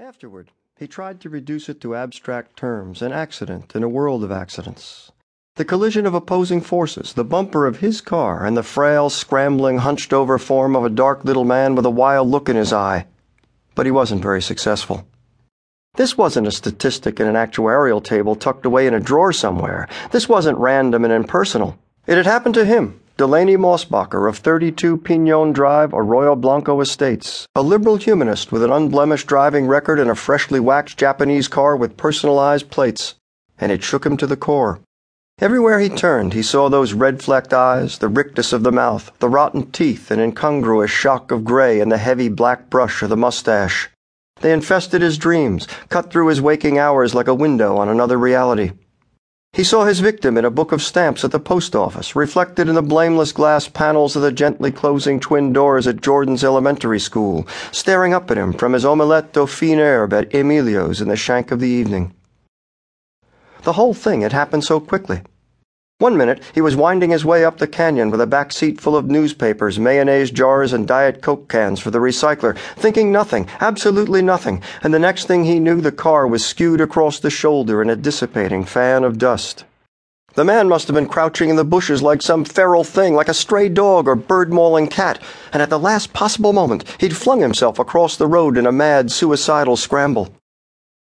Afterward, he tried to reduce it to abstract terms an accident in a world of accidents. The collision of opposing forces, the bumper of his car, and the frail, scrambling, hunched over form of a dark little man with a wild look in his eye. But he wasn't very successful. This wasn't a statistic in an actuarial table tucked away in a drawer somewhere. This wasn't random and impersonal. It had happened to him, Delaney Mossbacher of 32 Piñon Drive, Arroyo Blanco Estates, a liberal humanist with an unblemished driving record and a freshly waxed Japanese car with personalized plates, and it shook him to the core. Everywhere he turned, he saw those red flecked eyes, the rictus of the mouth, the rotten teeth, an incongruous shock of gray and the heavy black brush of the mustache. They infested his dreams, cut through his waking hours like a window on another reality. He saw his victim in a book of stamps at the post office, reflected in the blameless glass panels of the gently closing twin doors at Jordan's elementary school, staring up at him from his omelette aux fines herbes at Emilio's in the shank of the evening. The whole thing had happened so quickly. One minute he was winding his way up the canyon with a back seat full of newspapers, mayonnaise jars, and Diet Coke cans for the recycler, thinking nothing, absolutely nothing, and the next thing he knew the car was skewed across the shoulder in a dissipating fan of dust. The man must have been crouching in the bushes like some feral thing, like a stray dog or bird mauling cat, and at the last possible moment he'd flung himself across the road in a mad, suicidal scramble.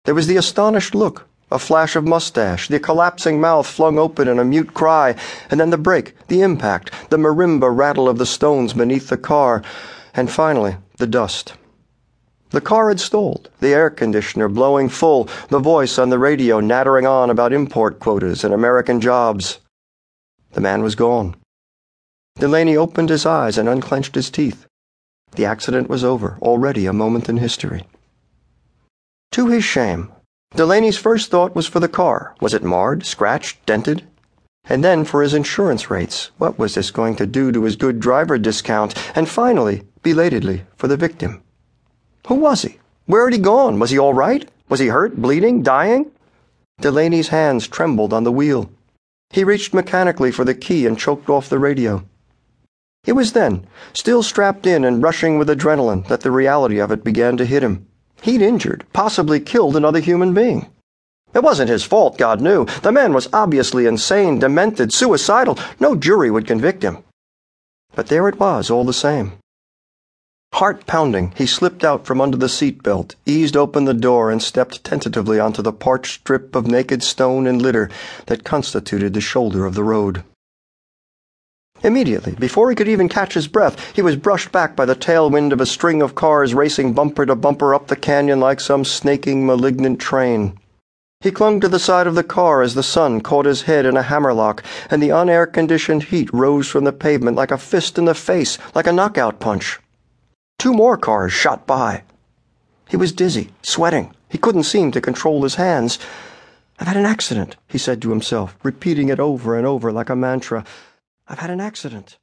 There was the astonished look a flash of mustache, the collapsing mouth flung open in a mute cry, and then the brake, the impact, the marimba rattle of the stones beneath the car, and finally, the dust. The car had stalled, the air conditioner blowing full, the voice on the radio nattering on about import quotas and American jobs. The man was gone. Delaney opened his eyes and unclenched his teeth. The accident was over, already a moment in history. To his shame, Delaney's first thought was for the car. Was it marred, scratched, dented? And then for his insurance rates. What was this going to do to his good driver discount? And finally, belatedly, for the victim. Who was he? Where had he gone? Was he all right? Was he hurt, bleeding, dying? Delaney's hands trembled on the wheel. He reached mechanically for the key and choked off the radio. It was then, still strapped in and rushing with adrenaline, that the reality of it began to hit him. He'd injured, possibly killed another human being. It wasn't his fault, God knew. The man was obviously insane, demented, suicidal. No jury would convict him. But there it was, all the same. Heart pounding, he slipped out from under the seat belt, eased open the door, and stepped tentatively onto the parched strip of naked stone and litter that constituted the shoulder of the road. Immediately, before he could even catch his breath, he was brushed back by the tailwind of a string of cars racing bumper to bumper up the canyon like some snaking, malignant train. He clung to the side of the car as the sun caught his head in a hammerlock, and the unair conditioned heat rose from the pavement like a fist in the face, like a knockout punch. Two more cars shot by. He was dizzy, sweating. He couldn't seem to control his hands. I've had an accident, he said to himself, repeating it over and over like a mantra. I've had an accident.